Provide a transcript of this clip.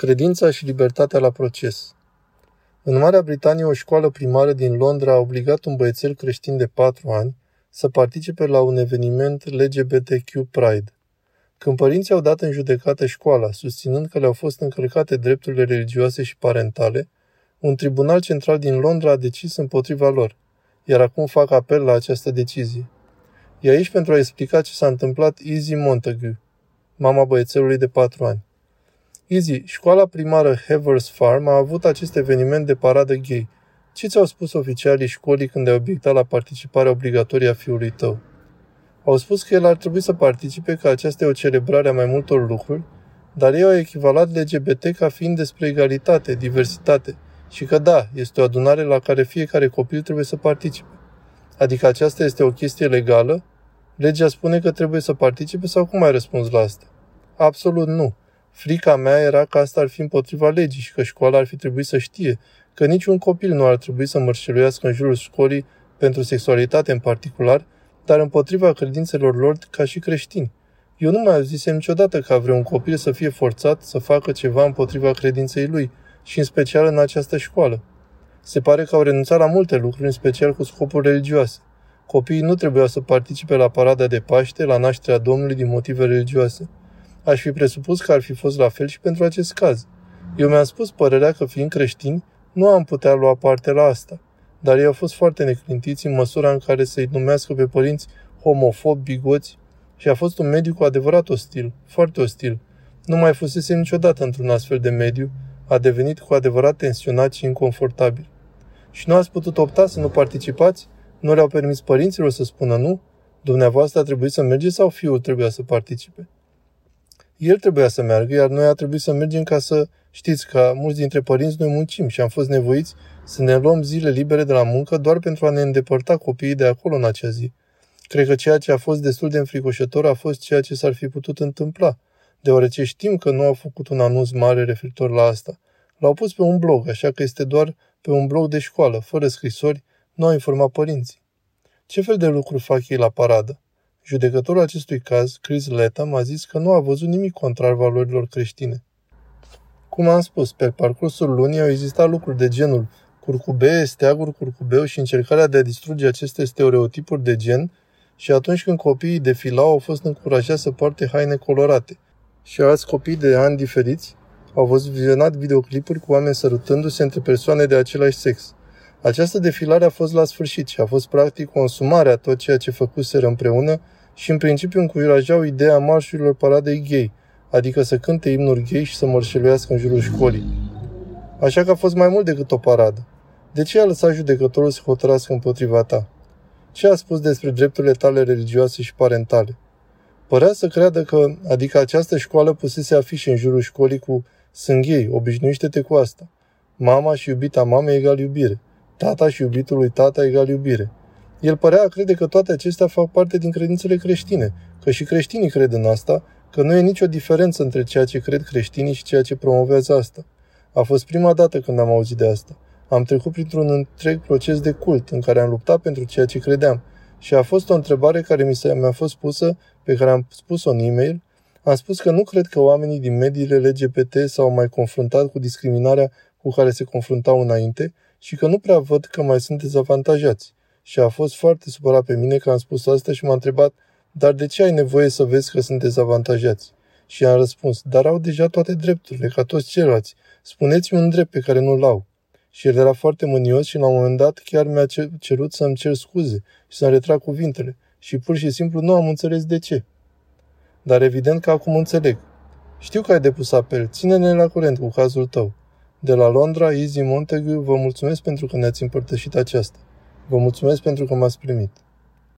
Credința și libertatea la proces. În Marea Britanie, o școală primară din Londra a obligat un băiețel creștin de patru ani să participe la un eveniment LGBTQ Pride. Când părinții au dat în judecată școala, susținând că le-au fost încălcate drepturile religioase și parentale, un tribunal central din Londra a decis împotriva lor, iar acum fac apel la această decizie. E aici pentru a explica ce s-a întâmplat Easy Montague, mama băiețelului de patru ani. Easy, școala primară Havers Farm a avut acest eveniment de paradă gay. Ce ți-au spus oficialii școlii când ai obiectat la participarea obligatorie a fiului tău? Au spus că el ar trebui să participe, că aceasta e o celebrare a mai multor lucruri, dar ei au echivalat LGBT ca fiind despre egalitate, diversitate și că da, este o adunare la care fiecare copil trebuie să participe. Adică aceasta este o chestie legală? Legea spune că trebuie să participe sau cum ai răspuns la asta? Absolut nu. Frica mea era că asta ar fi împotriva legii și că școala ar fi trebuit să știe că niciun copil nu ar trebui să mărșeluiască în jurul școlii pentru sexualitate în particular, dar împotriva credințelor lor ca și creștini. Eu nu mai auzisem niciodată ca vreun copil să fie forțat să facă ceva împotriva credinței lui, și în special în această școală. Se pare că au renunțat la multe lucruri, în special cu scopuri religioase. Copiii nu trebuiau să participe la parada de Paște, la nașterea Domnului din motive religioase. Aș fi presupus că ar fi fost la fel și pentru acest caz. Eu mi-am spus părerea că, fiind creștini, nu am putea lua parte la asta. Dar ei au fost foarte neclintiți în măsura în care să-i numească pe părinți homofobi, bigoți și a fost un mediu cu adevărat ostil, foarte ostil. Nu mai fusese niciodată într-un astfel de mediu, a devenit cu adevărat tensionat și inconfortabil. Și nu ați putut opta să nu participați? Nu le-au permis părinților să spună nu? Dumneavoastră a trebuit să mergeți sau fiul trebuia să participe? El trebuia să meargă, iar noi a trebuit să mergem ca să știți că mulți dintre părinți noi muncim și am fost nevoiți să ne luăm zile libere de la muncă doar pentru a ne îndepărta copiii de acolo în acea zi. Cred că ceea ce a fost destul de înfricoșător a fost ceea ce s-ar fi putut întâmpla, deoarece știm că nu au făcut un anunț mare referitor la asta. L-au pus pe un blog, așa că este doar pe un blog de școală, fără scrisori, nu au informat părinții. Ce fel de lucruri fac ei la paradă? Judecătorul acestui caz, Chris Latham, a zis că nu a văzut nimic contrar valorilor creștine. Cum am spus, pe parcursul lunii au existat lucruri de genul curcubee, steaguri, curcubeu și încercarea de a distruge aceste stereotipuri de gen și atunci când copiii defilau au fost încurajați să poarte haine colorate. Și alți copii de ani diferiți au văzut vizionat videoclipuri cu oameni sărutându-se între persoane de același sex. Această defilare a fost la sfârșit și a fost practic consumarea tot ceea ce făcuseră împreună și în principiu încurajau ideea marșurilor paradei gay, adică să cânte imnuri gay și să mărșeluiască în jurul școlii. Așa că a fost mai mult decât o paradă. De ce a lăsat judecătorul să hotărască împotriva ta? Ce a spus despre drepturile tale religioase și parentale? Părea să creadă că, adică această școală pusese afișe în jurul școlii cu sunt gay, obișnuiește-te cu asta. Mama și iubita mame egal iubire. Tata și iubitul lui tata egal iubire. El părea a crede că toate acestea fac parte din credințele creștine, că și creștinii cred în asta, că nu e nicio diferență între ceea ce cred creștinii și ceea ce promovează asta. A fost prima dată când am auzit de asta. Am trecut printr-un întreg proces de cult în care am luptat pentru ceea ce credeam. Și a fost o întrebare care mi, s-a, mi-a fost pusă, pe care am spus-o în e-mail. Am spus că nu cred că oamenii din mediile LGBT s-au mai confruntat cu discriminarea cu care se confruntau înainte și că nu prea văd că mai sunt dezavantajați. Și a fost foarte supărat pe mine că am spus asta și m-a întrebat, dar de ce ai nevoie să vezi că sunt dezavantajați? Și am răspuns, dar au deja toate drepturile, ca toți ceilalți. Spuneți-mi un drept pe care nu-l au. Și el era foarte mânios și la un moment dat chiar mi-a cerut să-mi cer scuze și să-mi retrag cuvintele. Și pur și simplu nu am înțeles de ce. Dar evident că acum înțeleg. Știu că ai depus apel, ține-ne la curent cu cazul tău. De la Londra, Easy Montague, vă mulțumesc pentru că ne-ați împărtășit aceasta. Vă mulțumesc pentru că m-ați primit.